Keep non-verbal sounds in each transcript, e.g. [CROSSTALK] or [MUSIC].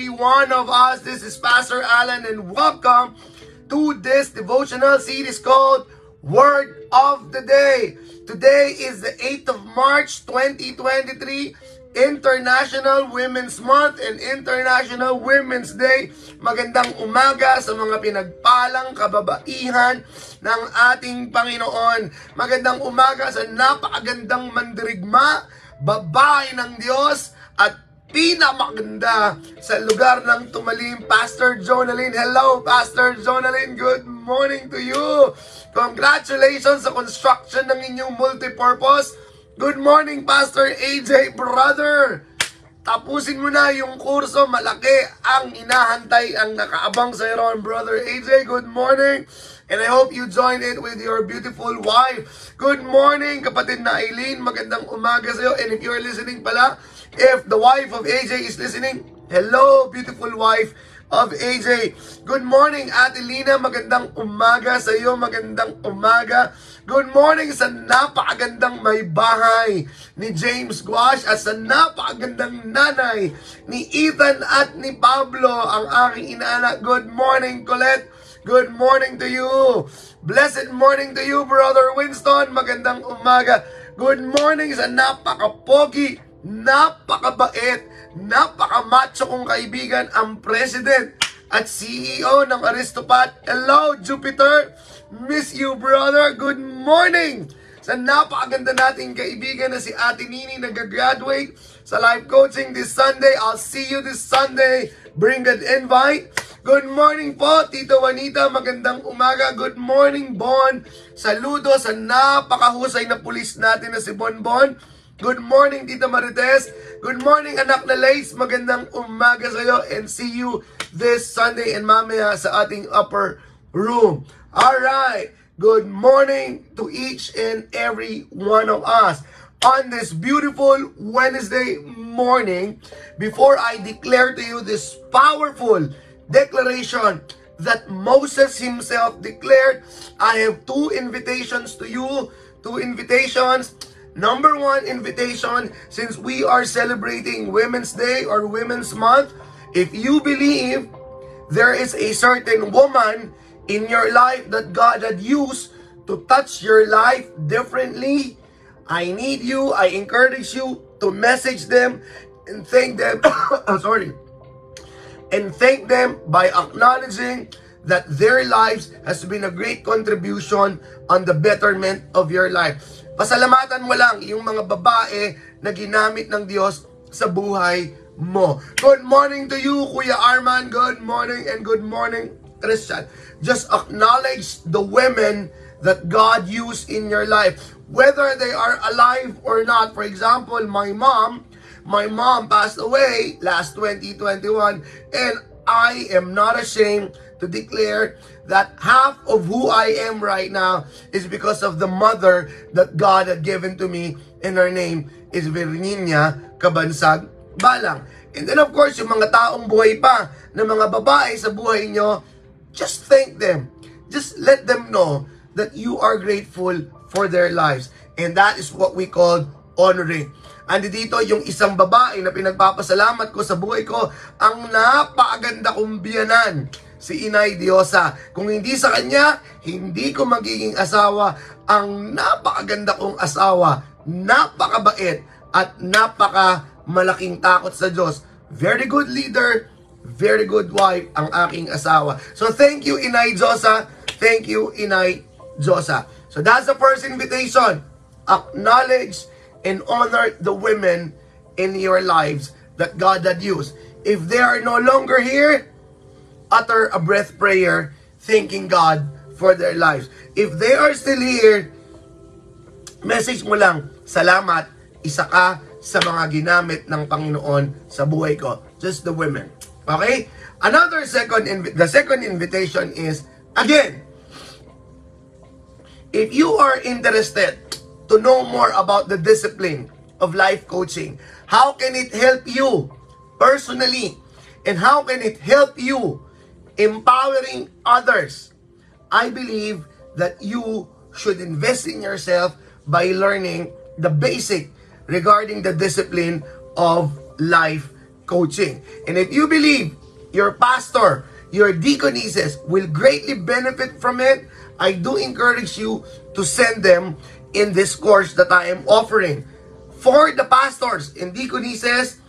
every one of us. This is Pastor Alan and welcome to this devotional series called Word of the Day. Today is the 8th of March 2023, International Women's Month and International Women's Day. Magandang umaga sa mga pinagpalang kababaihan ng ating Panginoon. Magandang umaga sa napakagandang mandirigma, babae ng Diyos at pinamakaganda sa lugar ng tumalim, Pastor Jonalyn. Hello, Pastor Jonalyn. Good morning to you. Congratulations sa construction ng inyong multipurpose. Good morning, Pastor AJ, brother. Tapusin mo na yung kurso. Malaki ang inahantay ang nakaabang sa ron, brother AJ. Good morning. And I hope you join it with your beautiful wife. Good morning, kapatid na Eileen. Magandang umaga sa iyo. And if you're listening pala, if the wife of AJ is listening, hello, beautiful wife of AJ. Good morning, Ate Lina. Magandang umaga sa iyo. Magandang umaga. Good morning sa napakagandang may bahay ni James Guash at sa napakagandang nanay ni Ethan at ni Pablo, ang aking inaanak. Good morning, Colette. Good morning to you. Blessed morning to you, Brother Winston. Magandang umaga. Good morning sa napakapogi, napakabait, napakamacho kong kaibigan, ang President at CEO ng Aristopat. Hello, Jupiter! Miss you, brother! Good morning! Sa napakaganda nating kaibigan na si Ate Nini nag-graduate sa life coaching this Sunday. I'll see you this Sunday. Bring an invite. Good morning po, Tito Juanita. Magandang umaga. Good morning, Bon. Saludo sa napakahusay na pulis natin na si Bonbon. Good morning, Tita Marites. Good morning, anak na Lace. Magandang umaga sa iyo and see you this Sunday and mamaya sa ating upper room. All right. Good morning to each and every one of us. On this beautiful Wednesday morning, before I declare to you this powerful declaration that Moses himself declared, I have two invitations to you. Two invitations. Number one invitation, since we are celebrating Women's Day or Women's Month, if you believe there is a certain woman in your life that God had used to touch your life differently, I need you, I encourage you to message them and thank them. [COUGHS] sorry. And thank them by acknowledging that their lives has been a great contribution on the betterment of your life. Pasalamatan mo lang yung mga babae na ginamit ng Diyos sa buhay mo. Good morning to you, Kuya Arman. Good morning and good morning, Christian. Just acknowledge the women that God used in your life. Whether they are alive or not. For example, my mom, my mom passed away last 2021 and I am not ashamed to declare that half of who I am right now is because of the mother that God had given to me and her name is Virginia Kabansag Balang. And then of course, yung mga taong buhay pa na mga babae sa buhay nyo, just thank them. Just let them know that you are grateful for their lives. And that is what we call honoring. Andi dito yung isang babae na pinagpapasalamat ko sa buhay ko, ang napakaganda kong biyanan, si Inay Diosa. Kung hindi sa kanya, hindi ko magiging asawa. Ang napakaganda kong asawa, napakabait, at napaka malaking takot sa Diyos. Very good leader, very good wife ang aking asawa. So thank you, Inay Josa. Thank you, Inay Josa. So that's the first invitation. Acknowledge and honor the women in your lives that God had used. If they are no longer here, utter a breath prayer thanking God for their lives. If they are still here, message mo lang, salamat, isa ka sa mga ginamit ng Panginoon sa buhay ko. Just the women. Okay? Another second, the second invitation is, again, if you are interested to know more about the discipline of life coaching? How can it help you personally? And how can it help you empowering others? I believe that you should invest in yourself by learning the basic regarding the discipline of life coaching. And if you believe your pastor, your deaconesses will greatly benefit from it, I do encourage you to send them in this course that I am offering. For the pastors and deaconesses,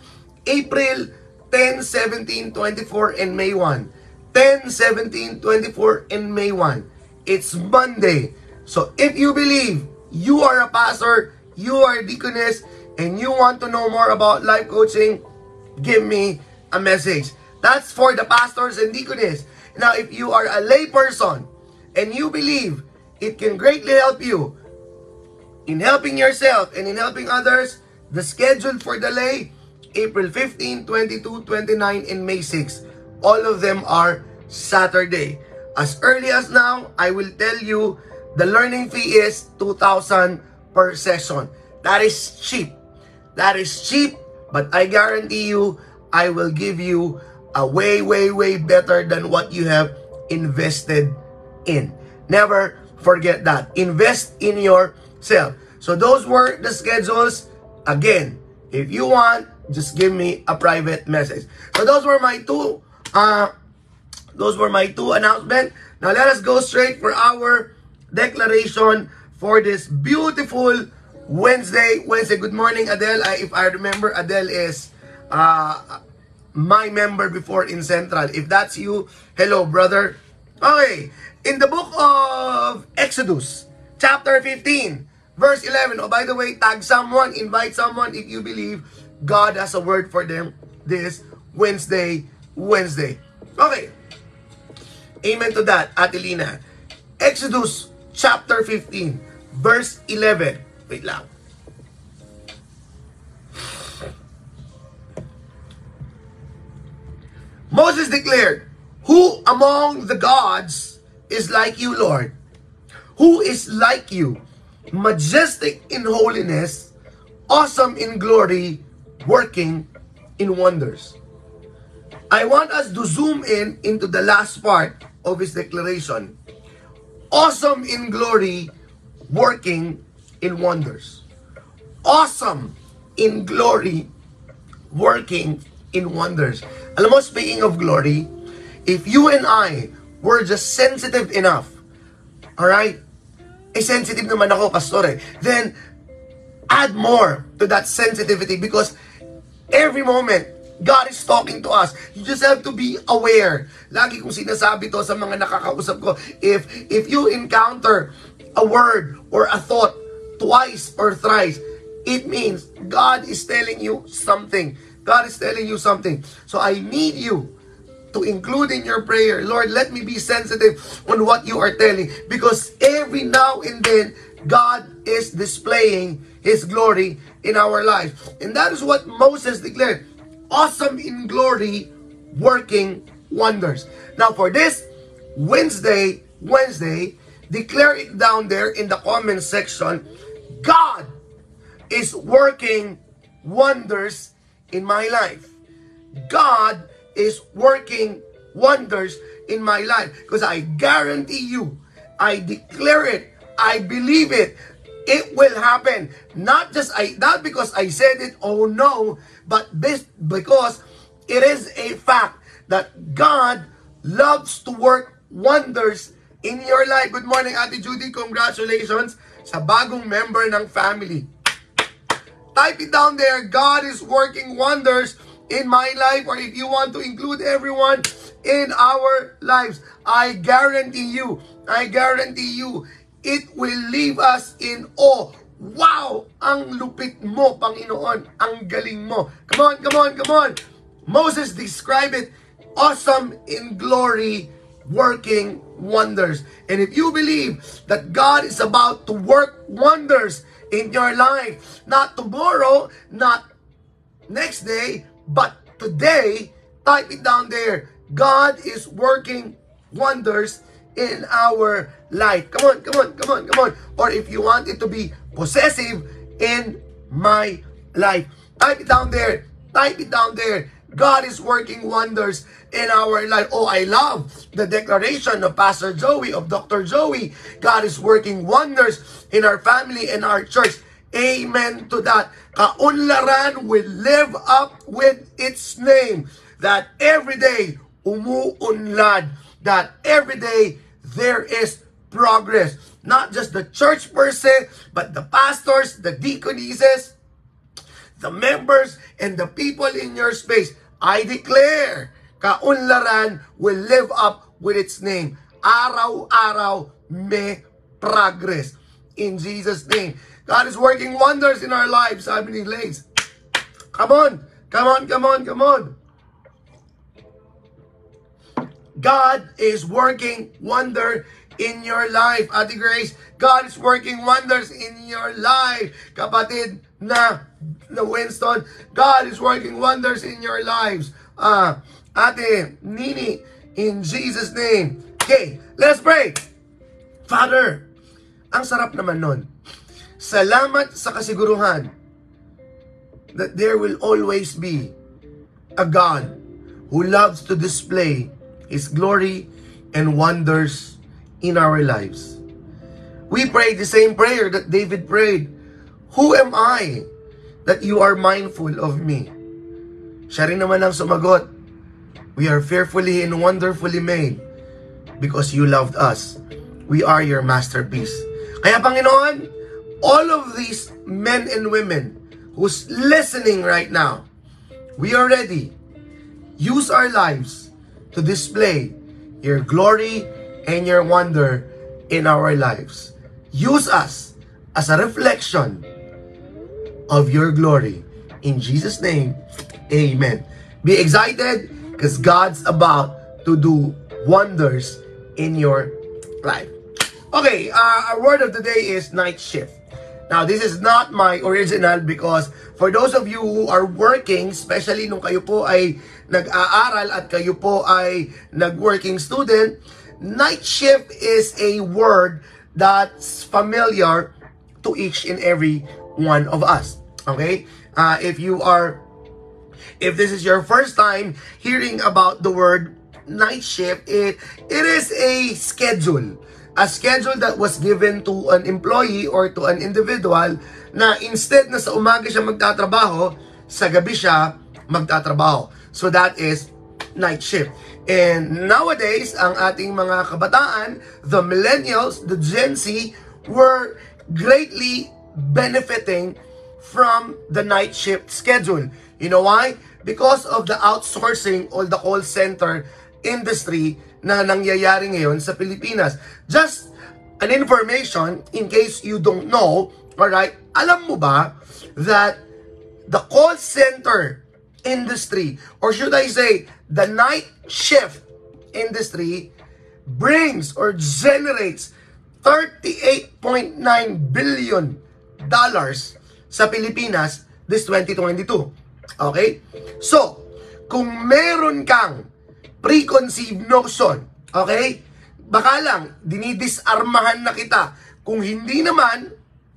April 10, 17, 24, and May 1. 10, 17, 24, and May 1. It's Monday. So if you believe you are a pastor, you are a deaconess, and you want to know more about life coaching, give me a message. That's for the pastors and deaconess. Now, if you are a lay person and you believe it can greatly help you in helping yourself and in helping others, the schedule for the lay, April 15, 22, 29, and May 6. All of them are Saturday. As early as now, I will tell you the learning fee is 2,000 per session. That is cheap. That is cheap, but I guarantee you, I will give you a way, way, way better than what you have invested in. Never forget that. Invest in yourself. So those were the schedules. Again, if you want, just give me a private message. So those were my two uh those were my two announcements. Now let us go straight for our declaration for this beautiful Wednesday. Wednesday. Good morning, Adele. I, if I remember, Adele is uh, my member before in Central. If that's you, hello, brother. Okay. In the book of Exodus, chapter 15, verse 11. Oh, by the way, tag someone, invite someone if you believe God has a word for them this Wednesday, Wednesday. Okay. Amen to that, Adelina. Exodus chapter 15, verse 11. Wait lang. Moses declared, Who among the gods is like you, Lord? Who is like you? Majestic in holiness, awesome in glory, working in wonders. I want us to zoom in into the last part of his declaration. Awesome in glory, working in wonders. Awesome in glory, working in wonders. Alam mo, speaking of glory, if you and I were just sensitive enough, alright? Eh, sensitive naman ako, pastor eh. Then, add more to that sensitivity because every moment, God is talking to us. You just have to be aware. Lagi kong sinasabi to sa mga nakakausap ko, if, if you encounter a word or a thought twice or thrice, it means God is telling you something. God is telling you something. So I need you to include in your prayer, Lord, let me be sensitive on what you are telling. Because every now and then, God is displaying His glory in our life. And that is what Moses declared. Awesome in glory, working wonders. Now for this Wednesday, Wednesday, declare it down there in the comment section God is working wonders in my life. God is working wonders in my life because I guarantee you, I declare it, I believe it, it will happen. Not just I not because I said it, oh no, but this because it is a fact that God loves to work wonders in your life. Good morning, Ate Judy. Congratulations sa bagong member ng family. Type it down there. God is working wonders in my life or if you want to include everyone in our lives. I guarantee you, I guarantee you, it will leave us in awe. Wow! Ang lupit mo, Panginoon. Ang galing mo. Come on, come on, come on. Moses described it awesome in glory, working wonders. And if you believe that God is about to work wonders in your life, not tomorrow, not next day, but today, type it down there. God is working wonders in our life. Come on, come on, come on, come on. Or if you want it to be possessive, in my life. Type it down there. Type it down there. God is working wonders in our life. Oh, I love the declaration of Pastor Joey, of Dr. Joey. God is working wonders in our family and our church. Amen to that. Kaunlaran will live up with its name. That every day, umuunlad. That every day, there is progress. Not just the church person, but the pastors, the deaconesses, the members, and the people in your space. I declare, kaunlaran will live up with its name. Araw-araw may progress. In Jesus' name. God is working wonders in our lives, sabi ni Lace. Come on, come on, come on, come on. God is working wonder in your life. Ate Grace, God is working wonders in your life. Kapatid na, na Winston, God is working wonders in your lives. Uh, Ate Nini, in Jesus' name. Okay, let's pray. Father, ang sarap naman nun. Salamat sa kasiguruhan that there will always be a God who loves to display His glory and wonders in our lives. We pray the same prayer that David prayed. Who am I that you are mindful of me? Siya rin naman ang sumagot. We are fearfully and wonderfully made because you loved us. We are your masterpiece. Kaya Panginoon, all of these men and women who's listening right now, we are ready. Use our lives to display your glory and your wonder in our lives. Use us as a reflection of your glory. In Jesus' name, amen. Be excited because God's about to do wonders in your life. Okay, uh, our word of the day is night shift. Now, this is not my original because for those of you who are working, especially nung kayo po ay nag-aaral at kayo po ay nag-working student, night shift is a word that's familiar to each and every one of us. Okay? Uh, if you are, if this is your first time hearing about the word night shift, it, it is a schedule a schedule that was given to an employee or to an individual na instead na sa umaga siya magtatrabaho, sa gabi siya magtatrabaho. So that is night shift. And nowadays, ang ating mga kabataan, the millennials, the Gen Z, were greatly benefiting from the night shift schedule. You know why? Because of the outsourcing or the call center industry na nangyayari ngayon sa Pilipinas. Just an information in case you don't know, alright, alam mo ba that the call center industry, or should I say, the night shift industry brings or generates 38.9 billion dollars sa Pilipinas this 2022. Okay? So, kung meron kang preconceived notion. Okay? Baka lang, dinidisarmahan na kita. Kung hindi naman,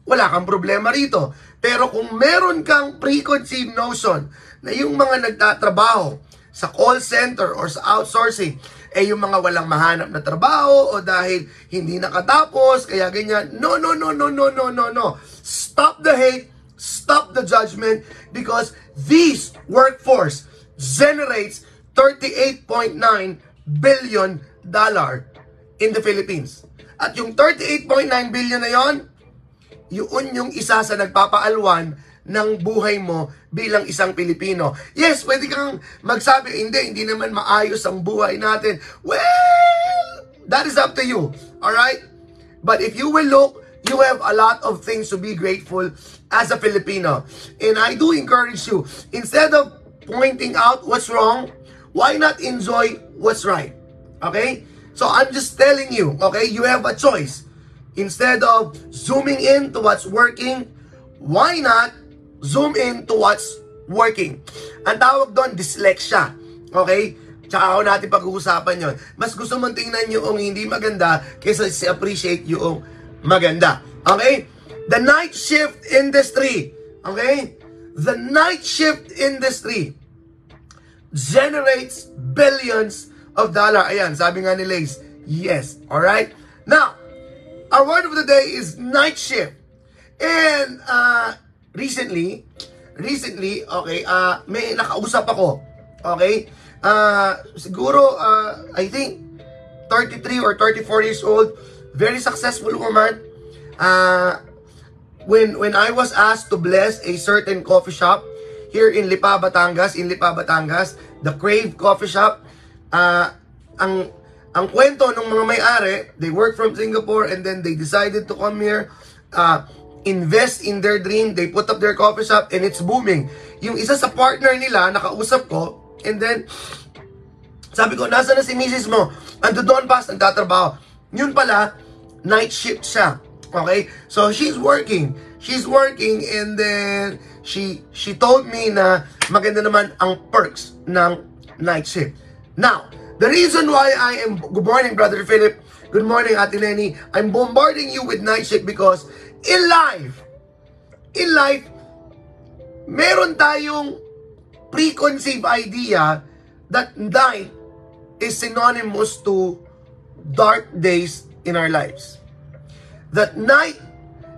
wala kang problema rito. Pero kung meron kang preconceived notion na yung mga nagtatrabaho sa call center or sa outsourcing, eh yung mga walang mahanap na trabaho o dahil hindi nakatapos, kaya ganyan. No, no, no, no, no, no, no, no. Stop the hate, stop the judgment because this workforce generates 38.9 billion dollar in the Philippines. At yung 38.9 billion na yon, yun yung isa sa nagpapaalwan ng buhay mo bilang isang Pilipino. Yes, pwede kang magsabi, hindi, hindi naman maayos ang buhay natin. Well, that is up to you. Alright? But if you will look, you have a lot of things to be grateful as a Filipino. And I do encourage you, instead of pointing out what's wrong, why not enjoy what's right? Okay? So I'm just telling you, okay, you have a choice. Instead of zooming in to what's working, why not zoom in to what's working? Ang tawag doon, dyslexia. Okay? Tsaka ako natin pag-uusapan yon. Mas gusto mong tingnan yung hindi maganda kaysa si-appreciate yung maganda. Okay? The night shift industry. Okay? the night shift industry generates billions of dollar. Ayan, sabi nga ni Lace, yes. Alright? Now, our word of the day is night shift. And, uh, recently, recently, okay, uh, may nakausap ako. Okay? Uh, siguro, uh, I think, 33 or 34 years old, very successful woman. Uh, when when I was asked to bless a certain coffee shop here in Lipa, Batangas, in Lipa, Batangas, the Crave Coffee Shop, uh, ang ang kwento ng mga may-ari, they work from Singapore and then they decided to come here, uh, invest in their dream, they put up their coffee shop and it's booming. Yung isa sa partner nila, nakausap ko, and then, sabi ko, nasa na si misis mo? Ando doon pa, nagtatrabaho. Yun pala, night shift siya. Okay? So, she's working. She's working and then, she, she told me na maganda naman ang perks ng night shift. Now, The reason why I am, good morning, Brother Philip. Good morning, Ate Lenny. I'm bombarding you with night shift because in life, in life, meron tayong preconceived idea that night is synonymous to dark days in our lives. That night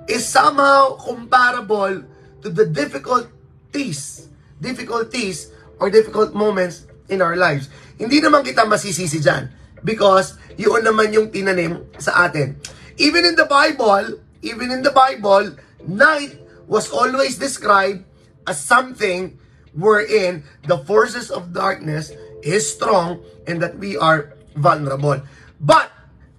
is somehow comparable to the difficulties, difficulties or difficult moments in our lives. Hindi naman kita masisisi dyan because yun naman yung tinanim sa atin. Even in the Bible, even in the Bible, night was always described as something wherein the forces of darkness is strong and that we are vulnerable. But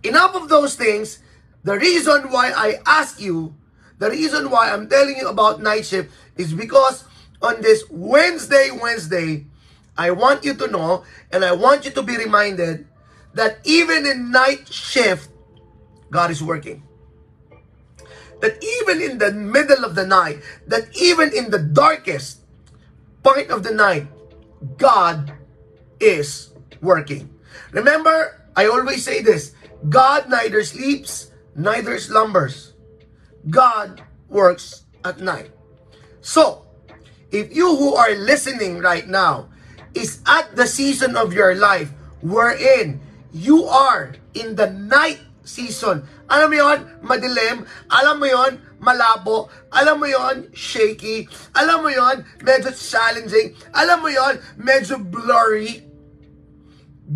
enough of those things, the reason why I ask you, the reason why I'm telling you about night shift is because on this Wednesday, Wednesday, I want you to know and I want you to be reminded that even in night shift, God is working. That even in the middle of the night, that even in the darkest part of the night, God is working. Remember, I always say this God neither sleeps, neither slumbers. God works at night. So, if you who are listening right now is at the season of your life wherein you are in the night season. Alam mo yon, madilim. Alam mo yon, malabo. Alam mo yon, shaky. Alam mo yon, medyo challenging. Alam mo yon, medyo blurry.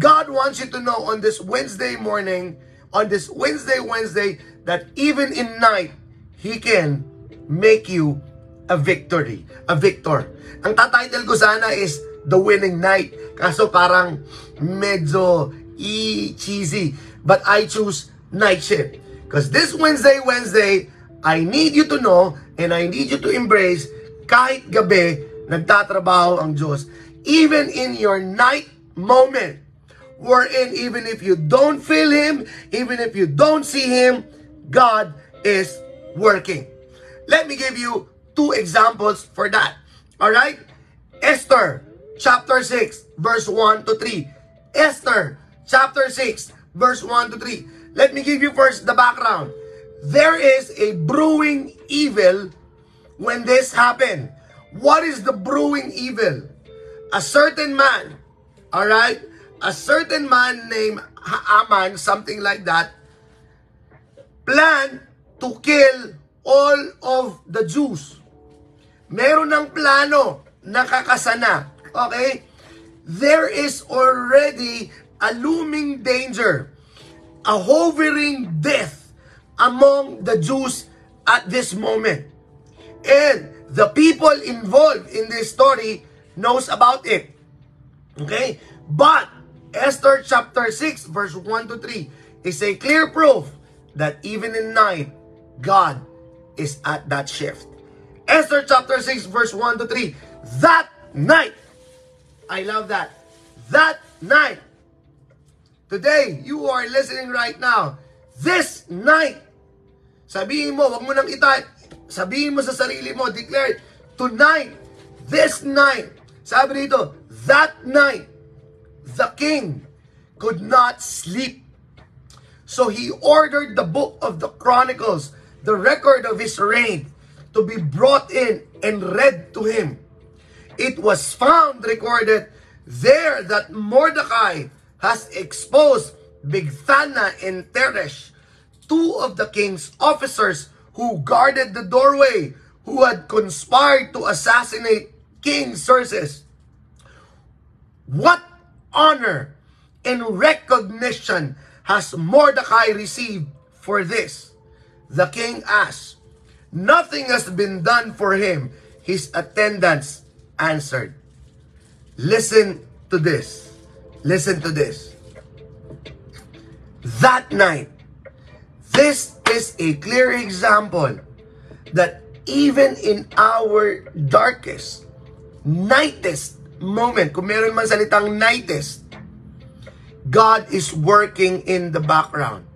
God wants you to know on this Wednesday morning, on this Wednesday, Wednesday, that even in night, He can make you a victory, a victor. Ang tatitle ko sana is The Winning Night. Kaso parang medyo e-cheesy. But I choose night shift. Because this Wednesday, Wednesday, I need you to know and I need you to embrace kahit gabi, nagtatrabaho ang Diyos. Even in your night moment, wherein even if you don't feel Him, even if you don't see Him, God is working. Let me give you two examples for that. Alright? Esther, chapter 6, verse 1 to 3. Esther, chapter 6, verse 1 to 3. Let me give you first the background. There is a brewing evil when this happened. What is the brewing evil? A certain man, all right? A certain man named Haman, something like that, planned to kill all of the Jews. Meron ng plano, nakakasana. Okay? There is already a looming danger, a hovering death among the Jews at this moment. And the people involved in this story knows about it. Okay? But Esther chapter 6 verse 1 to 3 is a clear proof that even in night, God is at that shift. Esther chapter 6 verse 1 to 3. That night, I love that. That night, today, you are listening right now, this night, sabihin mo, wag mo nang itype, sabihin mo sa sarili mo, declare, tonight, this night, sabi dito, that night, the king could not sleep. So he ordered the book of the Chronicles, the record of his reign, to be brought in and read to him. It was found recorded there that Mordecai has exposed Bigthana and Teresh, two of the king's officers who guarded the doorway, who had conspired to assassinate King Xerxes. What honor and recognition has Mordecai received for this? The king asked. Nothing has been done for him. His attendants answered. Listen to this. Listen to this. That night, this is a clear example that even in our darkest, nightest moment, kung meron man salitang nightest, God is working in the background.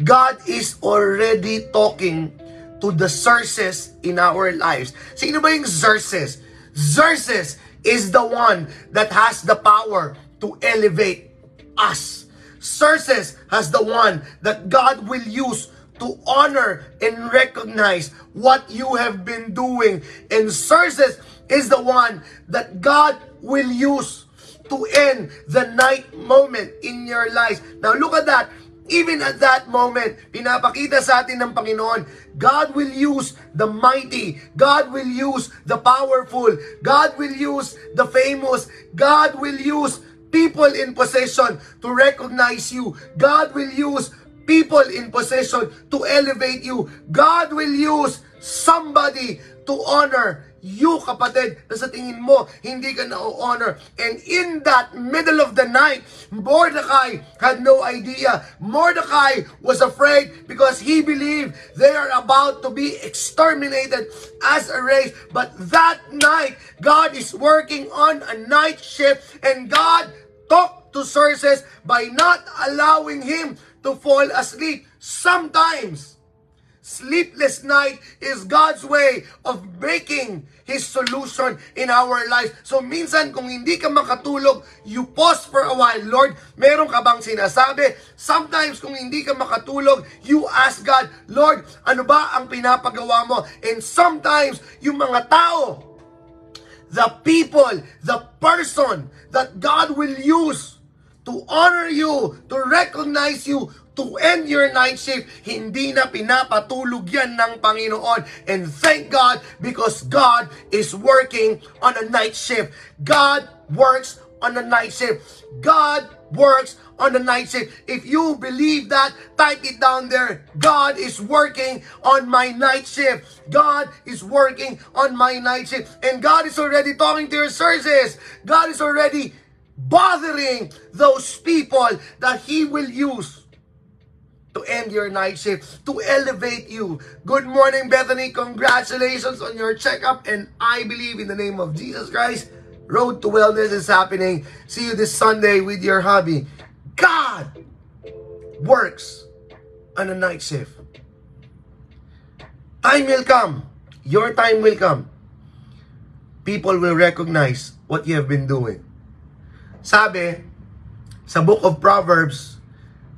God is already talking to the sources in our lives. Sino ba yung Xerxes? Xerxes is the one that has the power to elevate us. Xerxes has the one that God will use to honor and recognize what you have been doing. And Xerxes is the one that God will use to end the night moment in your life. Now look at that. Even at that moment, pinapakita sa atin ng Panginoon, God will use the mighty, God will use the powerful, God will use the famous, God will use people in possession to recognize you. God will use people in possession to elevate you. God will use somebody to honor you, kapatid, na sa tingin mo, hindi ka na-honor. And in that middle of the night, Mordecai had no idea. Mordecai was afraid because he believed they are about to be exterminated as a race. But that night, God is working on a night shift and God talked to sources by not allowing him to fall asleep. Sometimes, Sleepless night is God's way of making His solution in our lives. So minsan kung hindi ka makatulog, you pause for a while. Lord, meron ka bang sinasabi? Sometimes kung hindi ka makatulog, you ask God, Lord, ano ba ang pinapagawa mo? And sometimes yung mga tao, the people, the person that God will use to honor you, to recognize you, to end your night shift, hindi na pinapatulog yan ng Panginoon. And thank God because God is working on a night shift. God works on a night shift. God works on the night shift. If you believe that, type it down there. God is working on my night shift. God is working on my night shift. And God is already talking to your sources. God is already bothering those people that He will use to end your night shift, to elevate you. Good morning, Bethany. Congratulations on your checkup. And I believe in the name of Jesus Christ, Road to Wellness is happening. See you this Sunday with your hubby. God works on a night shift. Time will come. Your time will come. People will recognize what you have been doing. Sabi, sa book of Proverbs,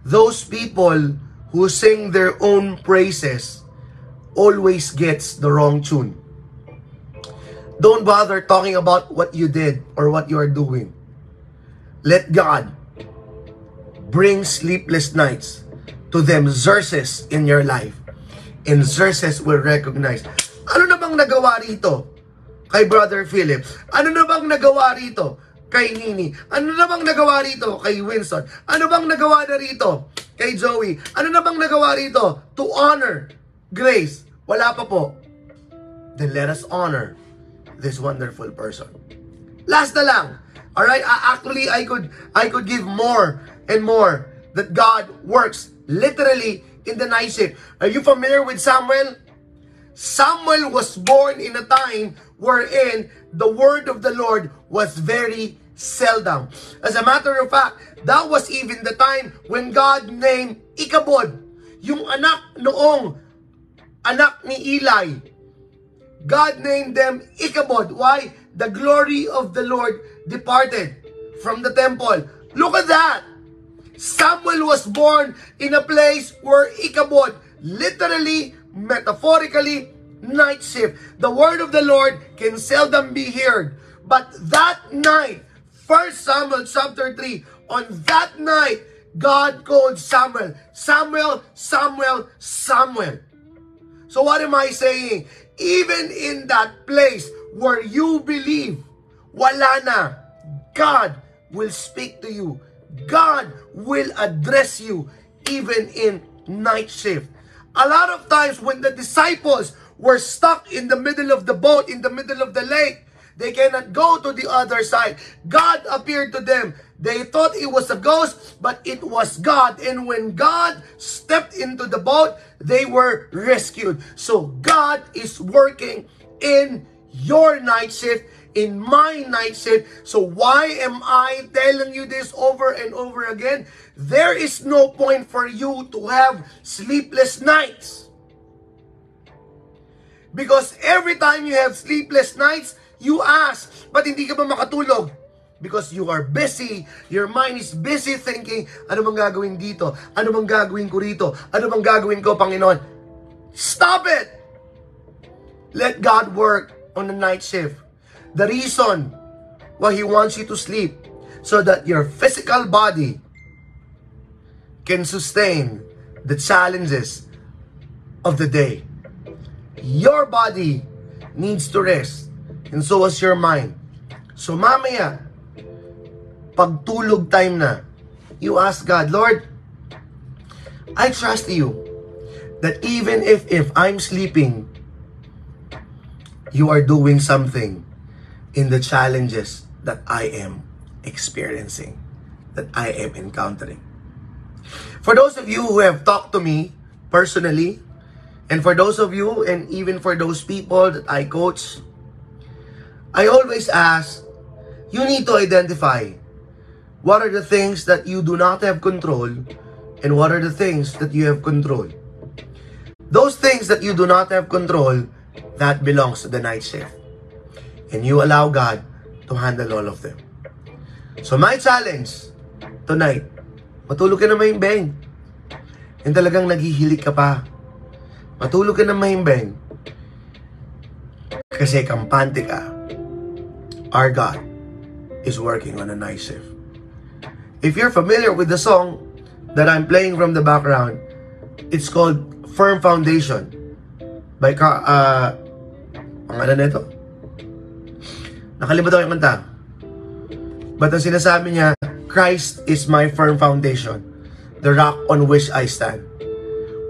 those people who sing their own praises always gets the wrong tune. Don't bother talking about what you did or what you are doing. Let God bring sleepless nights to them Xerxes in your life. And Xerxes will recognize, ano na bang nagawa rito kay Brother Philip? Ano na bang nagawa rito kay Nini? Ano na bang nagawa rito kay Winston? Ano bang nagawa na rito kay Joey, ano na bang nagawa rito to honor Grace? Wala pa po. Then let us honor this wonderful person. Last na lang. Alright, actually, I could, I could give more and more that God works literally in the night shift. Are you familiar with Samuel? Samuel was born in a time wherein the word of the Lord was very seldom. As a matter of fact, that was even the time when God named Ikabod, yung anak noong anak ni Eli. God named them Ikabod. Why? The glory of the Lord departed from the temple. Look at that! Samuel was born in a place where Ikabod, literally, metaphorically, night shift. The word of the Lord can seldom be heard. But that night, 1 Samuel chapter 3, on that night, God called Samuel, Samuel, Samuel, Samuel. So what am I saying? Even in that place where you believe, wala na, God will speak to you. God will address you even in night shift. A lot of times when the disciples were stuck in the middle of the boat, in the middle of the lake, they cannot go to the other side. God appeared to them. They thought it was a ghost, but it was God. And when God stepped into the boat, they were rescued. So God is working in your night shift in my night shift. So why am I telling you this over and over again? There is no point for you to have sleepless nights. Because every time you have sleepless nights, you ask, but hindi ka ba makatulog? Because you are busy, your mind is busy thinking, ano bang gagawin dito? Ano bang gagawin ko rito? Ano bang gagawin ko, Panginoon? Stop it! Let God work on the night shift. The reason why He wants you to sleep so that your physical body can sustain the challenges of the day. Your body needs to rest and so has your mind. So mamaya, pagtulog time na, you ask God, Lord, I trust you that even if if I'm sleeping, you are doing something in the challenges that I am experiencing, that I am encountering. For those of you who have talked to me personally, and for those of you, and even for those people that I coach, I always ask, you need to identify what are the things that you do not have control and what are the things that you have control. Those things that you do not have control, that belongs to the night shift and you allow God to handle all of them. So my challenge tonight, matulog ka na mahimbing. And talagang naghihilik ka pa. Matulog ka na mahimbing. Kasi kampante ka. Our God is working on a night shift. If you're familiar with the song that I'm playing from the background, it's called Firm Foundation by Ka uh, ang ano na ito? Nakalimutan ko yung kanta. But ang sinasabi niya, Christ is my firm foundation, the rock on which I stand.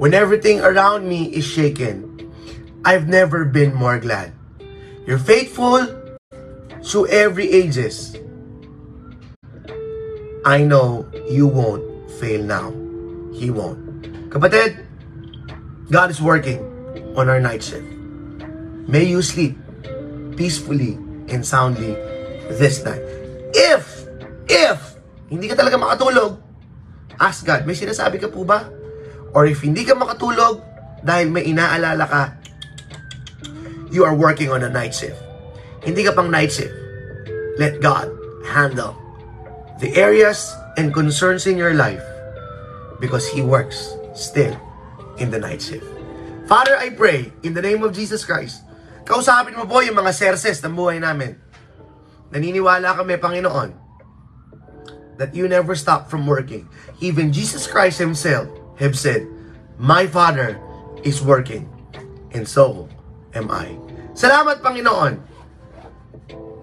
When everything around me is shaken, I've never been more glad. You're faithful through every ages. I know you won't fail now. He won't. Kapatid, God is working on our night shift. May you sleep peacefully and soundly this night. If, if, hindi ka talaga makatulog, ask God, may sinasabi ka po ba? Or if hindi ka makatulog dahil may inaalala ka, you are working on a night shift. Hindi ka pang night shift. Let God handle the areas and concerns in your life because He works still in the night shift. Father, I pray in the name of Jesus Christ, Kausapin mo po yung mga serses ng buhay namin. Naniniwala kami, Panginoon, that you never stop from working. Even Jesus Christ Himself have said, My Father is working, and so am I. Salamat, Panginoon.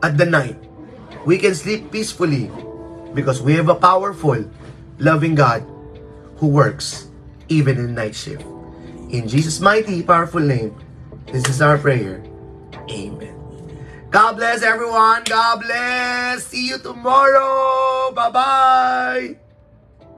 At the night, we can sleep peacefully because we have a powerful, loving God who works even in night shift. In Jesus' mighty, powerful name, this is our prayer. Amen. God bless everyone. God bless. See you tomorrow. Bye-bye.